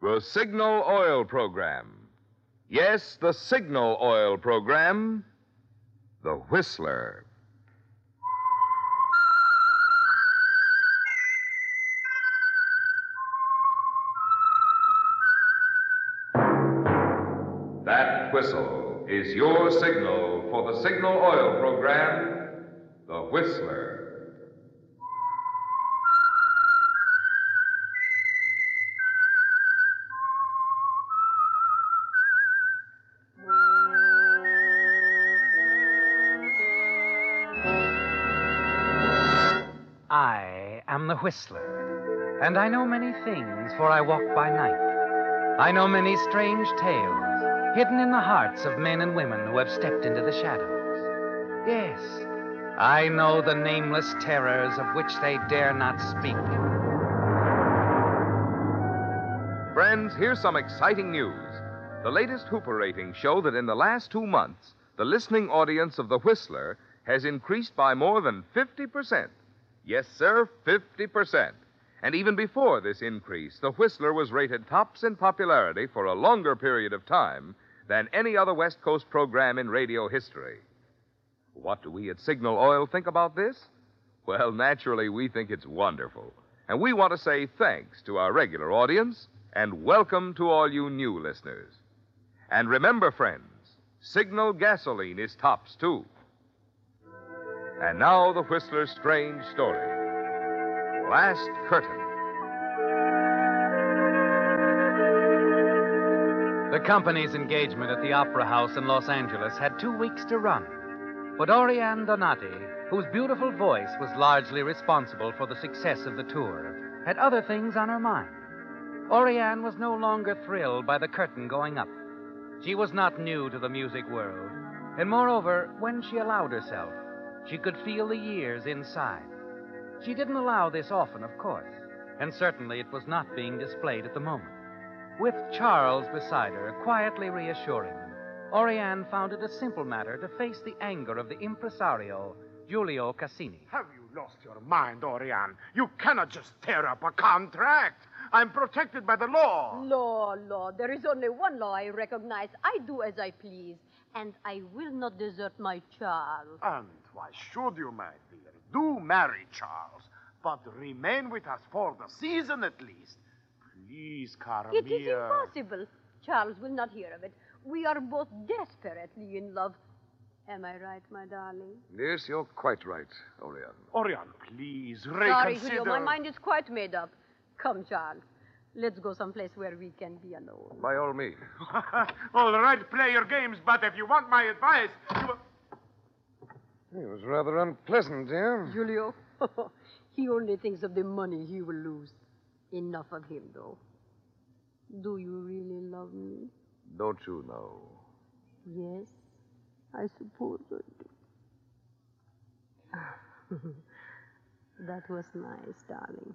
The Signal Oil Program. Yes, the Signal Oil Program. The Whistler. That whistle is your signal for the Signal Oil Program, The Whistler. Whistler, and I know many things, for I walk by night. I know many strange tales hidden in the hearts of men and women who have stepped into the shadows. Yes, I know the nameless terrors of which they dare not speak. Friends, here's some exciting news. The latest Hooper ratings show that in the last two months, the listening audience of The Whistler has increased by more than 50%. Yes, sir, 50%. And even before this increase, The Whistler was rated tops in popularity for a longer period of time than any other West Coast program in radio history. What do we at Signal Oil think about this? Well, naturally, we think it's wonderful. And we want to say thanks to our regular audience and welcome to all you new listeners. And remember, friends, Signal gasoline is tops, too. And now, the Whistler's strange story. Last curtain. The company's engagement at the Opera House in Los Angeles had two weeks to run. But Oriane Donati, whose beautiful voice was largely responsible for the success of the tour, had other things on her mind. Oriane was no longer thrilled by the curtain going up. She was not new to the music world, and moreover, when she allowed herself, she could feel the years inside. She didn't allow this often, of course, and certainly it was not being displayed at the moment. With Charles beside her, quietly reassuring them, Oriane found it a simple matter to face the anger of the impresario, Giulio Cassini. Have you lost your mind, Oriane? You cannot just tear up a contract. I'm protected by the law. Law, law. There is only one law I recognize. I do as I please, and I will not desert my Charles. And why should you, my dear? Do marry Charles, but remain with us for the season at least. Please, cara It is impossible. Charles will not hear of it. We are both desperately in love. Am I right, my darling? Yes, you're quite right, Orion. Oriane, please reconsider. Sorry. Giulio. My mind is quite made up. Come, Charles. Let's go someplace where we can be alone. By all means. All right, play your games, but if you want my advice, you... He was rather unpleasant, dear. Giulio, he only thinks of the money he will lose. Enough of him, though. Do you really love me? Don't you know? Yes, I suppose I do. that was nice, darling.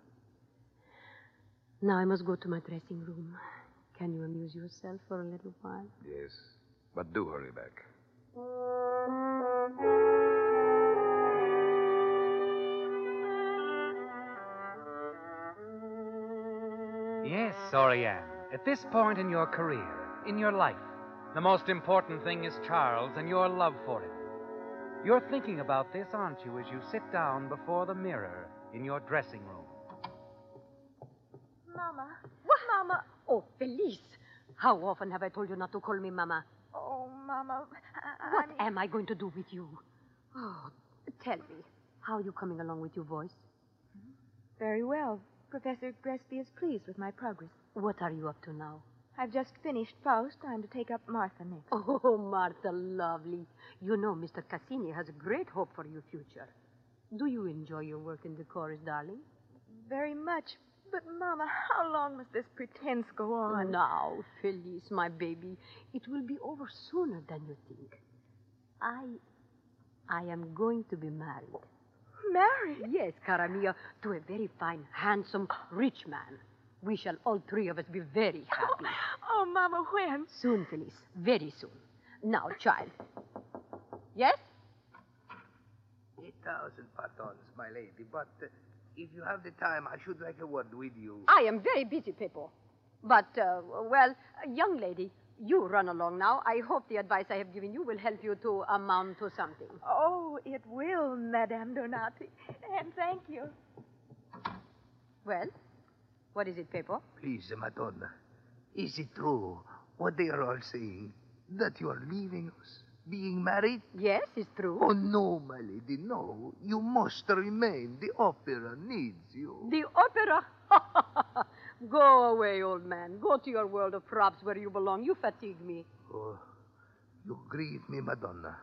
Now I must go to my dressing room. Can you amuse yourself for a little while? Yes. But do hurry back. Yes, Oriane. At this point in your career, in your life, the most important thing is Charles and your love for him. You're thinking about this, aren't you, as you sit down before the mirror in your dressing room? Mama. What? Mama? Oh, Felice. How often have I told you not to call me Mama? Oh, Mama. I, What I mean, am I going to do with you? Oh, tell me, how are you coming along with your voice? Very well. Professor Gresby is pleased with my progress. What are you up to now? I've just finished Faust. I'm to take up Martha next. Oh, Martha, lovely. You know Mr. Cassini has a great hope for your future. Do you enjoy your work in the chorus, darling? Very much. But, Mama, how long must this pretense go on? Now, Felice, my baby, it will be over sooner than you think. I. I am going to be married. Married? Yes, cara mia, to a very fine, handsome, rich man. We shall all three of us be very happy. Oh, Mama, when? Soon, Felice, very soon. Now, child. Yes? Eight thousand pardons, my lady, but uh, if you have the time, I should like a word with you. I am very busy, Peppo. But, uh, well, young lady, you run along now. I hope the advice I have given you will help you to amount to something. Oh, it will, Madame Donati. And thank you. Well, what is it, Peppo? Please, Madonna, is it true what they are all saying? That you are leaving us? Being married? Yes, it's true. Oh, no, my lady, no. You must remain. The opera needs you. The opera? Go away, old man. Go to your world of props where you belong. You fatigue me. Oh, you grieve me, Madonna.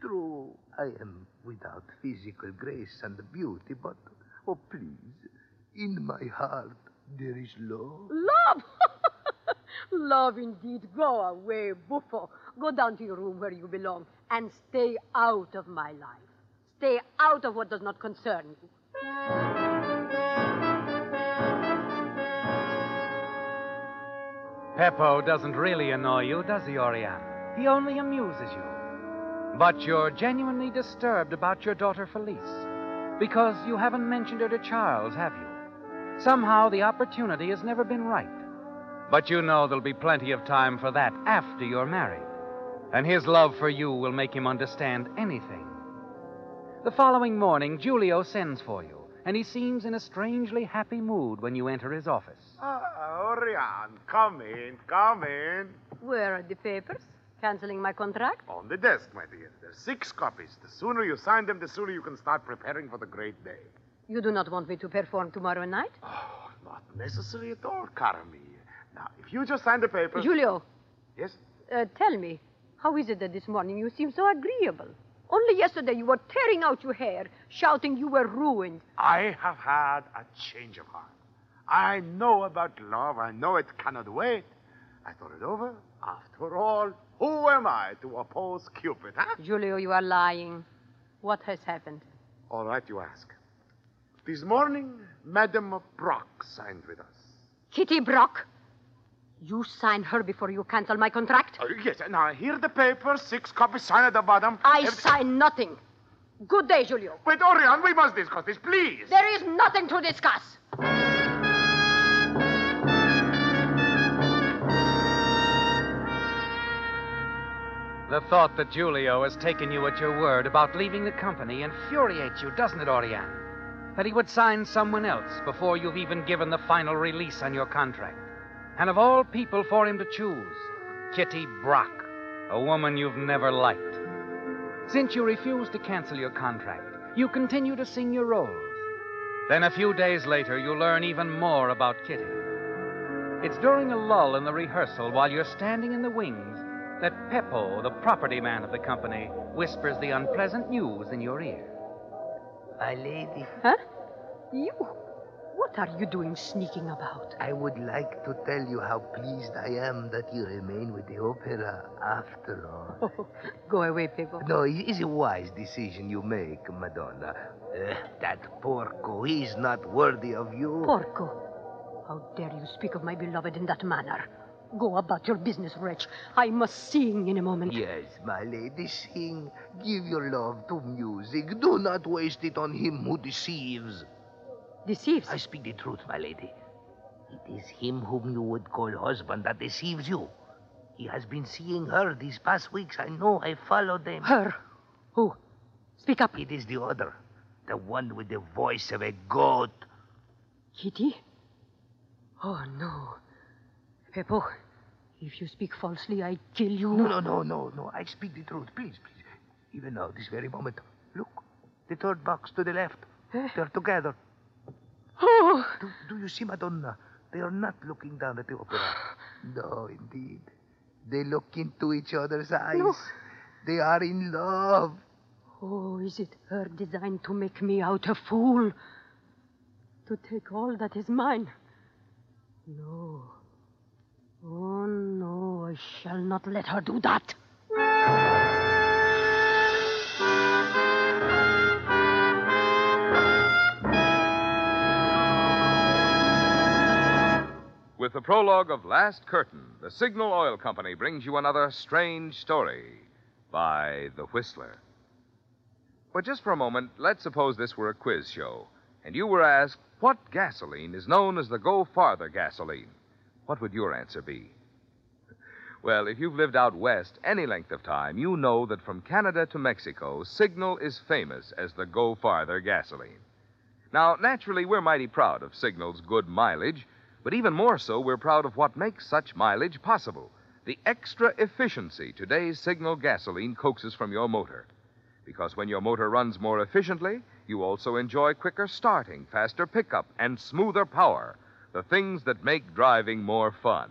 True, I am without physical grace and beauty, but, oh, please, in my heart there is love. Love! Love indeed. Go away, buffo. Go down to your room where you belong and stay out of my life. Stay out of what does not concern you. Peppo doesn't really annoy you, does he, Oriane? He only amuses you. But you're genuinely disturbed about your daughter Felice. Because you haven't mentioned her to Charles, have you? Somehow the opportunity has never been right. But you know there'll be plenty of time for that after you're married. And his love for you will make him understand anything. The following morning, Giulio sends for you, and he seems in a strangely happy mood when you enter his office. Ah, Oriane, come in, come in. Where are the papers? Canceling my contract? On the desk, my dear. There's six copies. The sooner you sign them, the sooner you can start preparing for the great day. You do not want me to perform tomorrow night? Oh, not necessary at all, Carmi. Now, if you just sign the papers. Giulio, Yes? uh, tell me, how is it that this morning you seem so agreeable? Only yesterday you were tearing out your hair, shouting you were ruined. I have had a change of heart. I know about love. I know it cannot wait. I thought it over. After all, who am I to oppose Cupid, huh? Giulio, you are lying. What has happened? All right, you ask. This morning, Madame Brock signed with us. Kitty Brock? You sign her before you cancel my contract? Oh, yes, now here are the papers, six copies signed at the bottom. I Every- sign nothing. Good day, Giulio. Wait, Oriane, we must discuss this, please. There is nothing to discuss. The thought that Giulio has taken you at your word about leaving the company infuriates you, doesn't it, Oriane? That he would sign someone else before you've even given the final release on your contract. And of all people for him to choose, Kitty Brock, a woman you've never liked. Since you refused to cancel your contract, you continue to sing your roles. Then a few days later, you learn even more about Kitty. It's during a lull in the rehearsal while you're standing in the wings that Peppo, the property man of the company, whispers the unpleasant news in your ear. My lady, Huh? You? What are you doing sneaking about? I would like to tell you how pleased I am that you remain with the opera after all. Oh, go away, Peppo. No, it is a wise decision you make, Madonna. Uh, that porco is not worthy of you. Porco. How dare you speak of my beloved in that manner? Go about your business, wretch. I must sing in a moment. Yes, my lady, sing. Give your love to music. Do not waste it on him who deceives. Deceives. I speak the truth, my lady. It is him whom you would call husband that deceives you. He has been seeing her these past weeks. I know. I followed them. Her. Who? Speak up. It is the other. The one with the voice of a goat. Kitty? Oh, no. Peppo, if you speak falsely, I kill you. No, no, no, no, no. I speak the truth. Please, please. Even now, this very moment. Look. The third box to the left. Eh? They're together. Oh, Do, do you see, Madonna? They are not looking down at the opera. No, indeed. They look into each other's eyes. No. They are in love. oh, is it her design to make me out a fool? To take all that is mine? No. Oh, no, I shall not let her do that. With the prologue of Last Curtain, the Signal Oil Company brings you another strange story by The Whistler. But just for a moment, let's suppose this were a quiz show, and you were asked what gasoline is known as the Go Farther gasoline. What would your answer be? Well, if you've lived out west any length of time, you know that from Canada to Mexico, Signal is famous as the Go Farther gasoline. Now, naturally, we're mighty proud of Signal's good mileage, but even more so, we're proud of what makes such mileage possible the extra efficiency today's Signal gasoline coaxes from your motor. Because when your motor runs more efficiently, you also enjoy quicker starting, faster pickup, and smoother power, the things that make driving more fun.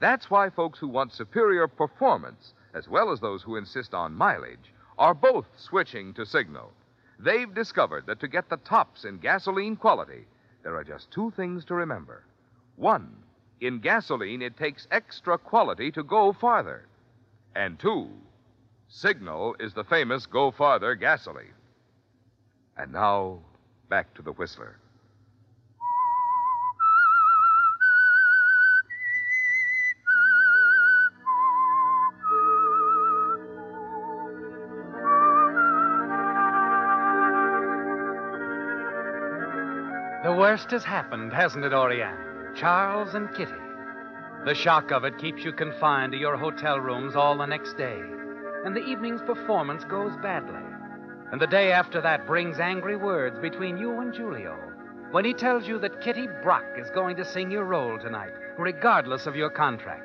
That's why folks who want superior performance, as well as those who insist on mileage, are both switching to Signal. They've discovered that to get the tops in gasoline quality, there are just two things to remember. One, in gasoline, it takes extra quality to go farther. And two, Signal is the famous Go Farther gasoline. And now, back to the Whistler. The worst has happened, hasn't it, Oriane? Charles and Kitty. The shock of it keeps you confined to your hotel rooms all the next day. And the evening's performance goes badly. And the day after that brings angry words between you and Giulio when he tells you that Kitty Brock is going to sing your role tonight, regardless of your contract.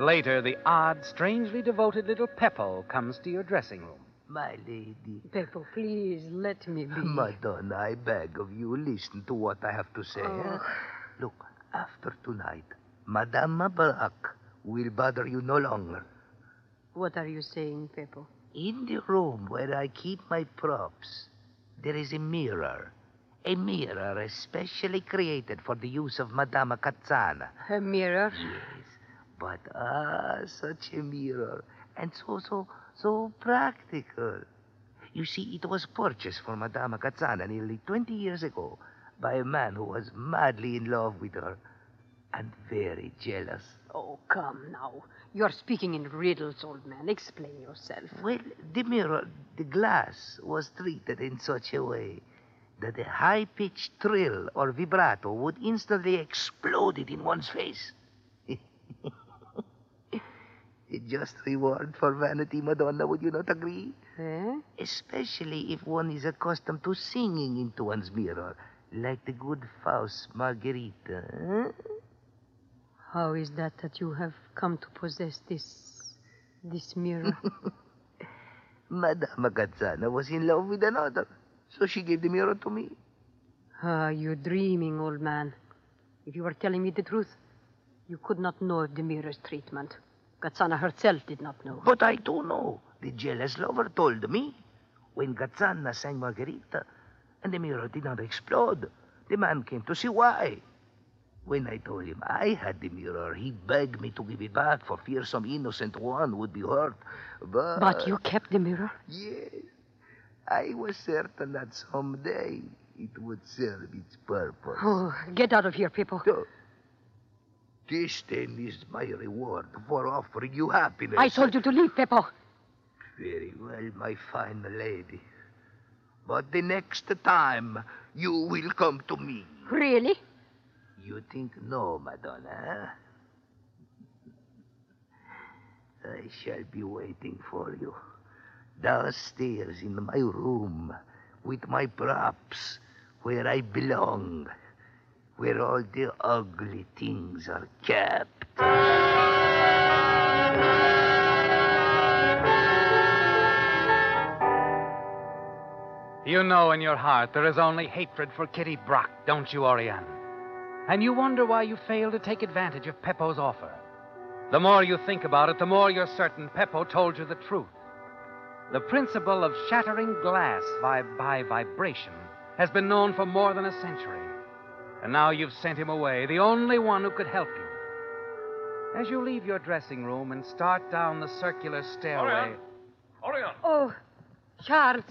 Later, the odd, strangely devoted little Peppo comes to your dressing room. My lady. Peppo, please let me be. Madonna, I beg of you, listen to what I have to say. Oh. Look, after tonight, Madame Brock will bother you no longer. What are you saying, Peppo? In the room where I keep my props, there is a mirror. A mirror especially created for the use of Madame Cazzana. A mirror? Yes, but ah, such a mirror, and so so so practical. You see, it was purchased for Madame Cazzana nearly twenty years ago by a man who was madly in love with her and very jealous. Oh, come now. You're speaking in riddles, old man. Explain yourself. Well, the mirror, the glass, was treated in such a way that a high-pitched trill or vibrato would instantly explode it in one's face. a just reward for vanity, Madonna, would you not agree? Eh? Especially if one is accustomed to singing into one's mirror, like the good Faust Margherita. eh? How is that that you have come to possess this. this mirror? Madame Cazzana was in love with another, so she gave the mirror to me. ah, you're dreaming, old man. If you were telling me the truth, you could not know of the mirror's treatment. Gazzana herself did not know. But I do know. The jealous lover told me. When Gazzana sang Margherita and the mirror did not explode, the man came to see why. When I told him I had the mirror, he begged me to give it back for fear some innocent one would be hurt. But. But you kept the mirror? Yes. I was certain that someday it would serve its purpose. Oh, get out of here, Peppo. So, this then is my reward for offering you happiness. I told you to leave, Peppo. Very well, my fine lady. But the next time you will come to me. Really? You think no, Madonna? Eh? I shall be waiting for you downstairs in my room with my props where I belong, where all the ugly things are kept. You know in your heart there is only hatred for Kitty Brock, don't you, Oriane? And you wonder why you failed to take advantage of Peppo's offer. The more you think about it, the more you're certain Peppo told you the truth. The principle of shattering glass by, by vibration has been known for more than a century. And now you've sent him away, the only one who could help you. As you leave your dressing room and start down the circular stairway. Oriane! Oh, Charles.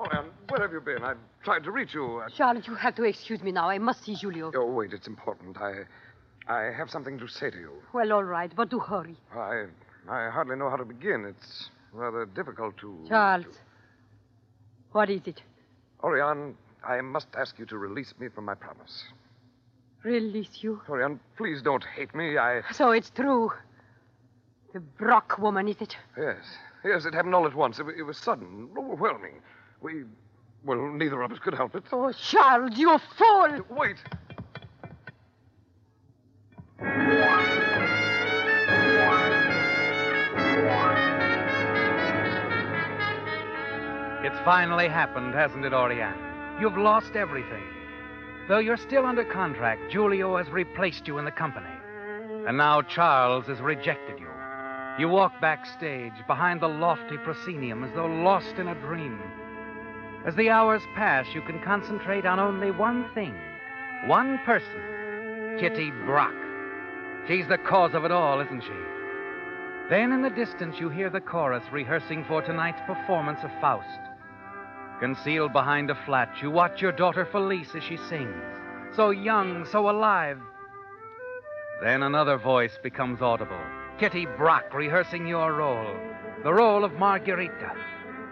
Oh, Oriane, where have you been? I've tried to reach you. Charles, you have to excuse me now. I must see Giulio. Oh, wait, it's important. I. I have something to say to you. Well, all right, but do hurry. I. I hardly know how to begin. It's rather difficult to. Charles. to- What is it? Oriane, I must ask you to release me from my promise. Release you. Oriane, please don't hate me. I. So it's true. The Brock woman, is it? Yes. Yes, it happened all at once. It, it was sudden, overwhelming. We. Well, neither of us could help it. Oh, Charles, you fool! Wait. It's finally happened, hasn't it, Oriane? You've lost everything. Though you're still under contract, Giulio has replaced you in the company. And now Charles has rejected you. You walk backstage behind the lofty proscenium as though lost in a dream. As the hours pass, you can concentrate on only one thing one person Kitty Brock. She's the cause of it all, isn't she? Then in the distance, you hear the chorus rehearsing for tonight's performance of Faust. Concealed behind a flat, you watch your daughter Felice as she sings. So young, so alive. Then another voice becomes audible. Kitty Brock rehearsing your role. The role of Marguerita.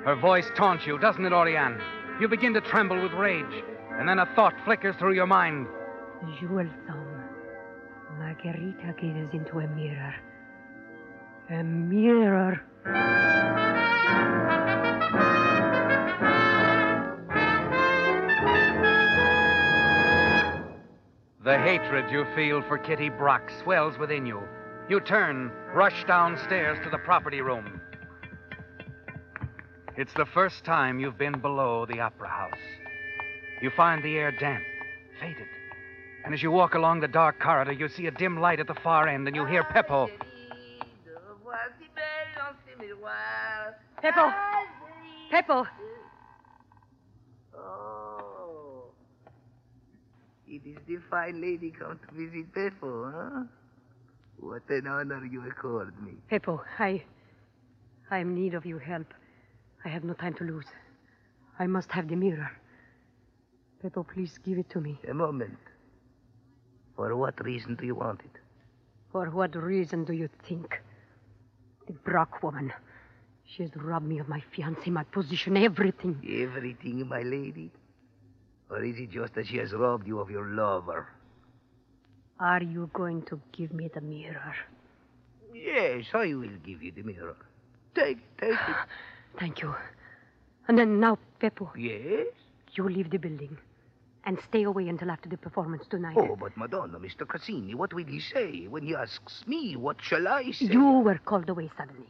Her voice taunts you, doesn't it, Oriane? You begin to tremble with rage. And then a thought flickers through your mind. Jewel song. Margarita gazes into a mirror. A mirror. The hatred you feel for Kitty Brock swells within you. You turn, rush downstairs to the property room. It's the first time you've been below the opera house. You find the air damp, faded. And as you walk along the dark corridor, you see a dim light at the far end, and you hear Peppo. Peppo! Peppo! Oh. It is the fine lady come to visit Peppo, huh? What an honor you accord me. Peppo, I. I am in need of your help. I have no time to lose. I must have the mirror. Peppo, please give it to me. A moment. For what reason do you want it? For what reason do you think? The Brock woman. She has robbed me of my fiancé, my position, everything. Everything, my lady? Or is it just that she has robbed you of your lover? Are you going to give me the mirror? Yes, I will give you the mirror. Take take it. Thank you. And then now, Peppo, yes? you leave the building and stay away until after the performance tonight. Oh, but Madonna, Mr. Cassini, what will he say when he asks me? What shall I say? You were called away suddenly.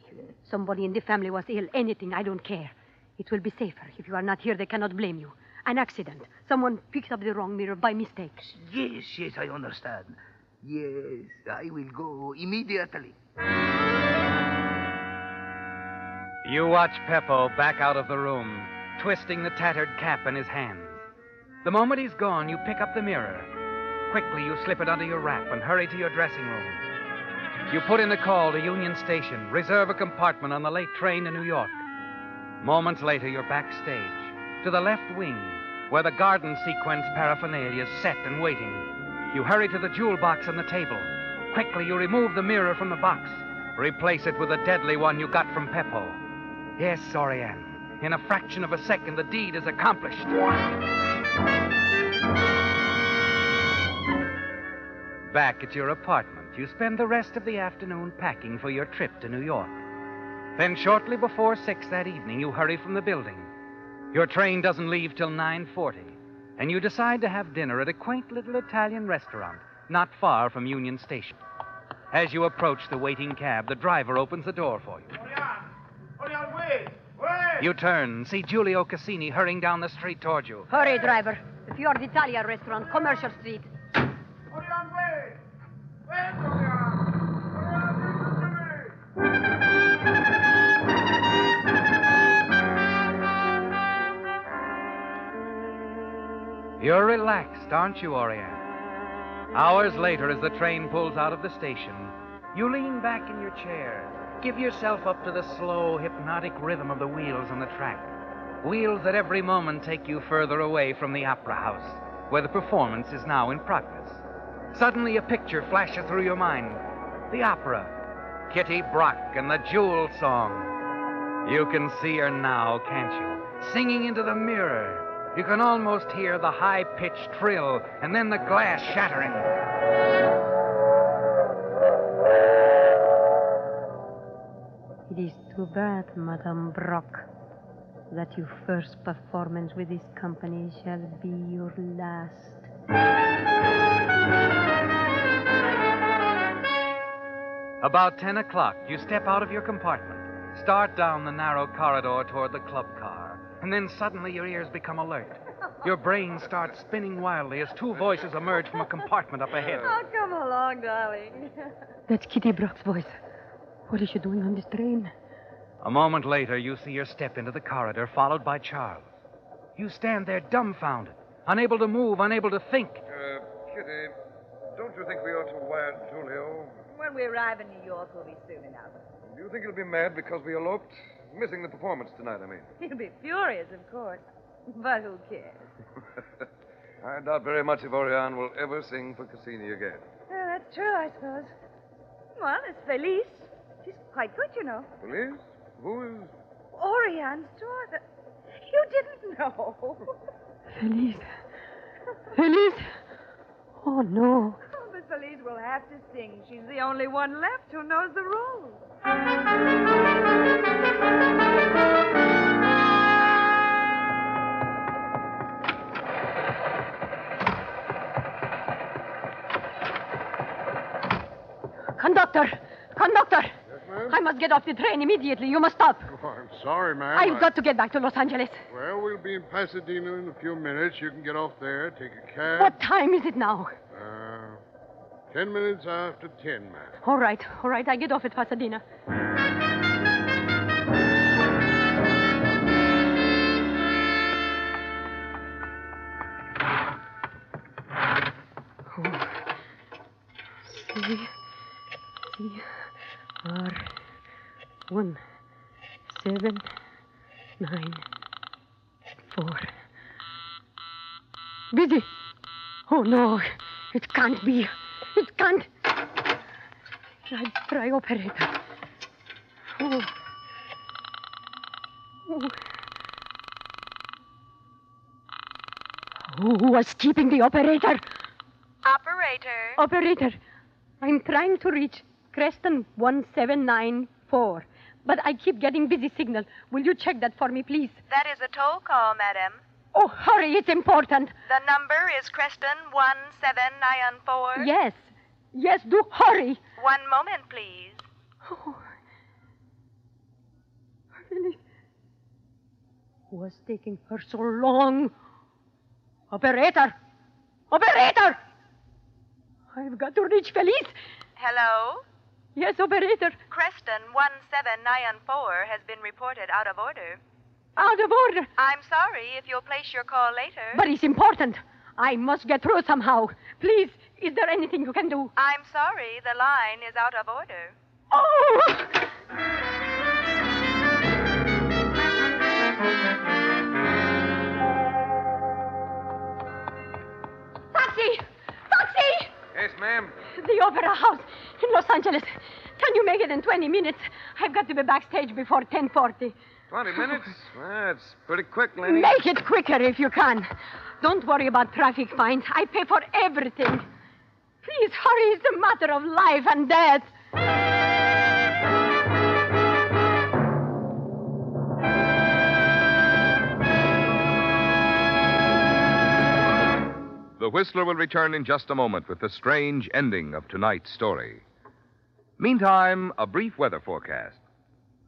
Somebody in the family was ill. Anything, I don't care. It will be safer. If you are not here, they cannot blame you. An accident. Someone picked up the wrong mirror by mistake. Yes, yes, I understand. Yes, I will go immediately. You watch Peppo back out of the room, twisting the tattered cap in his hands. The moment he's gone, you pick up the mirror. Quickly, you slip it under your wrap and hurry to your dressing room. You put in a call to Union Station, reserve a compartment on the late train to New York. Moments later, you're backstage, to the left wing, where the garden sequence paraphernalia is set and waiting. You hurry to the jewel box on the table. Quickly, you remove the mirror from the box. Replace it with the deadly one you got from Peppo. Yes, Oriane. In a fraction of a second, the deed is accomplished. Back at your apartment, you spend the rest of the afternoon packing for your trip to New York. Then, shortly before six that evening, you hurry from the building. Your train doesn't leave till 9:40, and you decide to have dinner at a quaint little Italian restaurant not far from Union Station. As you approach the waiting cab, the driver opens the door for you. Oriane, wait! Wait! You turn see Giulio Cassini hurrying down the street toward you. Hurry, driver. The Fior d'Italia restaurant, Commercial Street. Oriane, wait! Wait, Oriane! Oriane, listen to me! You're relaxed, aren't you, Oriane? Hours later, as the train pulls out of the station, you lean back in your chair, give yourself up to the slow, hypnotic rhythm of the wheels on the track. Wheels that every moment take you further away from the opera house, where the performance is now in progress. Suddenly, a picture flashes through your mind the opera, Kitty Brock and the Jewel Song. You can see her now, can't you? Singing into the mirror. You can almost hear the high pitched trill and then the glass shattering. Is too bad, Madame Brock, that your first performance with this company shall be your last. About 10 o'clock, you step out of your compartment, start down the narrow corridor toward the club car, and then suddenly your ears become alert. Your brain starts spinning wildly as two voices emerge from a compartment up ahead. Oh, come along, darling. That's Kitty Brock's voice. What is she doing on this train? A moment later, you see her step into the corridor, followed by Charles. You stand there dumbfounded, unable to move, unable to think. Uh, Kitty, don't you think we ought to wire Giulio? When we arrive in New York, we'll be soon enough. Do you think he'll be mad because we eloped? Missing the performance tonight, I mean. He'll be furious, of course. But who cares? I doubt very much if Oriane will ever sing for Cassini again. Yeah, that's true, I suppose. Well, it's Felice. She's quite good, you know. Felice? Who is. Oriane's daughter. You didn't know. Felice. Felice. Oh, no. Oh, but Felice will have to sing. She's the only one left who knows the rules. Conductor! Conductor! I must get off the train immediately. You must stop. Oh, I'm sorry, ma'am. I've I- got to get back to Los Angeles. Well, we'll be in Pasadena in a few minutes. You can get off there, take a cab. What time is it now? Uh, ten minutes after ten, ma'am. All right, all right. I get off at Pasadena. No, it can't be. It can't. Try, try operator. Oh. Oh. Who was keeping the operator? Operator. Operator, I'm trying to reach Creston 1794, but I keep getting busy signal. Will you check that for me, please? That is a toll call, madam. Oh, hurry, it's important. The number is Creston 1794. Yes, yes, do hurry. One moment, please. Oh. Phyllis. Was taking her so long. Operator! Operator! I've got to reach Felice. Hello? Yes, operator. Creston 1794 has been reported out of order. Out of order. I'm sorry if you'll place your call later. But it's important. I must get through somehow. Please, is there anything you can do? I'm sorry, the line is out of order. Oh! Taxi! Taxi! Yes, ma'am. The Opera House in Los Angeles. Can you make it in 20 minutes? I've got to be backstage before 1040. Twenty minutes? That's pretty quick, Lenny. Make it quicker if you can. Don't worry about traffic fines. I pay for everything. Please hurry. It's a matter of life and death. The Whistler will return in just a moment with the strange ending of tonight's story. Meantime, a brief weather forecast.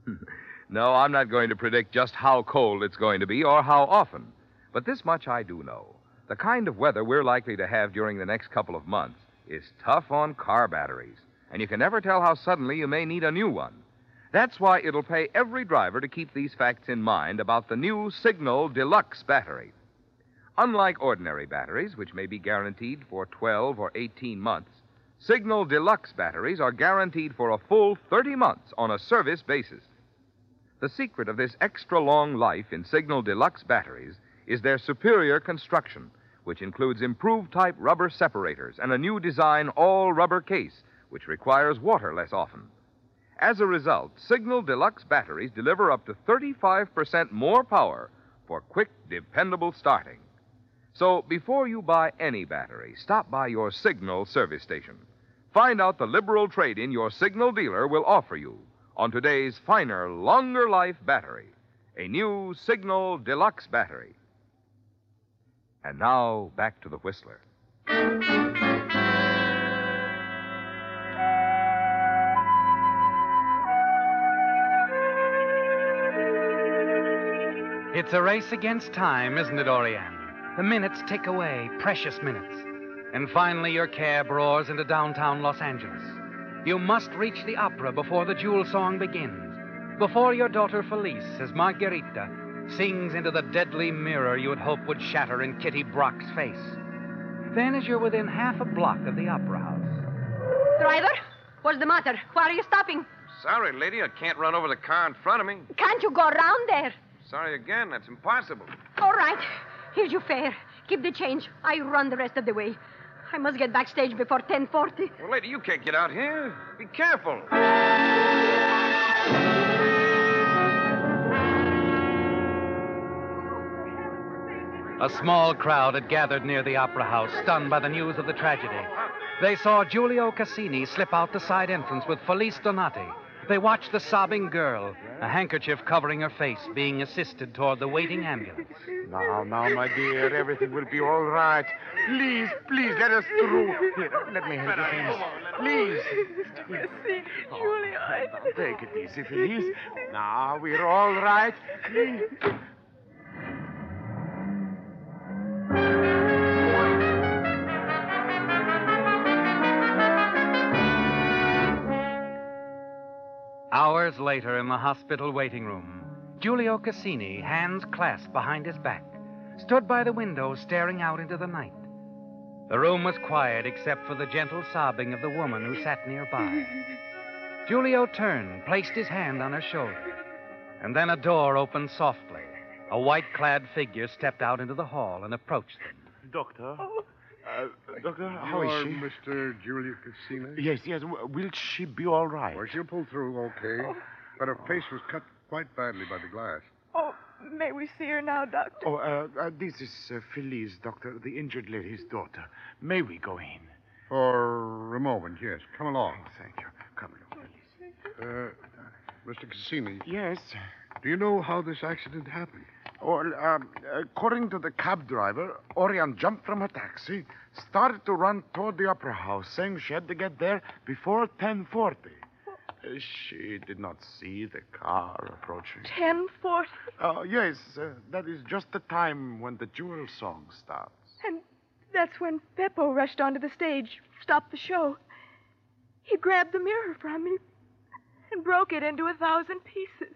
no, I'm not going to predict just how cold it's going to be or how often, but this much I do know. The kind of weather we're likely to have during the next couple of months is tough on car batteries, and you can never tell how suddenly you may need a new one. That's why it'll pay every driver to keep these facts in mind about the new Signal Deluxe battery. Unlike ordinary batteries, which may be guaranteed for 12 or 18 months, Signal Deluxe batteries are guaranteed for a full 30 months on a service basis. The secret of this extra long life in Signal Deluxe batteries is their superior construction, which includes improved type rubber separators and a new design all rubber case, which requires water less often. As a result, Signal Deluxe batteries deliver up to 35% more power for quick, dependable starting. So before you buy any battery, stop by your Signal service station. Find out the liberal trade in your Signal dealer will offer you on today's finer, longer life battery, a new Signal Deluxe battery. And now back to the Whistler. It's a race against time, isn't it, Oriane? The minutes tick away, precious minutes. And finally, your cab roars into downtown Los Angeles. You must reach the opera before the jewel song begins, before your daughter Felice, as Margarita, sings into the deadly mirror you had hoped would shatter in Kitty Brock's face. Then, as you're within half a block of the opera house, Driver, what's the matter? Why are you stopping? Sorry, lady, I can't run over the car in front of me. Can't you go around there? Sorry again, that's impossible. All right. Here's your fare. Keep the change. I run the rest of the way. I must get backstage before 1040. Well, lady, you can't get out here. Be careful. a small crowd had gathered near the opera house, stunned by the news of the tragedy. They saw Giulio Cassini slip out the side entrance with Felice Donati. They watched the sobbing girl, a handkerchief covering her face, being assisted toward the waiting ambulance. Now, now, my dear, everything will be all right. Please, please, let us through. Here, let me help you, things. Please. Julia, I... Take it easy, Felice. Now, we're all right. Please. Hours later, in the hospital waiting room, Giulio Cassini, hands clasped behind his back, stood by the window staring out into the night. The room was quiet except for the gentle sobbing of the woman who sat nearby. Giulio turned, placed his hand on her shoulder, and then a door opened softly. A white clad figure stepped out into the hall and approached them. Doctor? Oh, Uh, doctor, how is she? Mr. Giulio Cassini? Yes, yes. Will she be all right? Well, she'll pull through okay. But her face was cut quite badly by the glass. oh, may we see her now, Doctor? Oh, uh, uh, this is uh, Felice, doctor, the injured lady's daughter. May we go in? For a moment, yes. Come along. Thank you. Come along, Felice. Uh, Mr. Cassini, Yes. do you know how this accident happened? Well, um, according to the cab driver, Oriane jumped from her taxi, started to run toward the opera house, saying she had to get there before 1040. Uh, she did not see the car approaching. 1040. Uh, yes, uh, that is just the time when the jewel song starts. And that's when Peppo rushed onto the stage, stopped the show. He grabbed the mirror from me and broke it into a thousand pieces.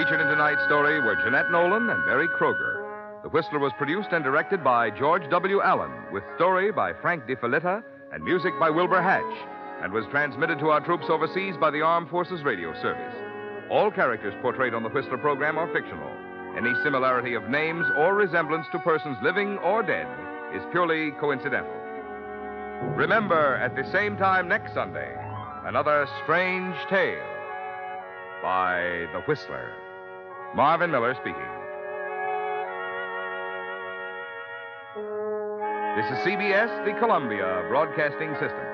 Featured in tonight's story were Jeanette Nolan and Berry Kroeger. The Whistler was produced and directed by George W. Allen, with story by Frank DeFelitta and music by Wilbur Hatch, and was transmitted to our troops overseas by the Armed Forces Radio Service. All characters portrayed on the Whistler program are fictional. Any similarity of names or resemblance to persons living or dead is purely coincidental. Remember, at the same time next Sunday, another strange tale by The Whistler. Marvin Miller speaking. This is CBS, the Columbia Broadcasting System.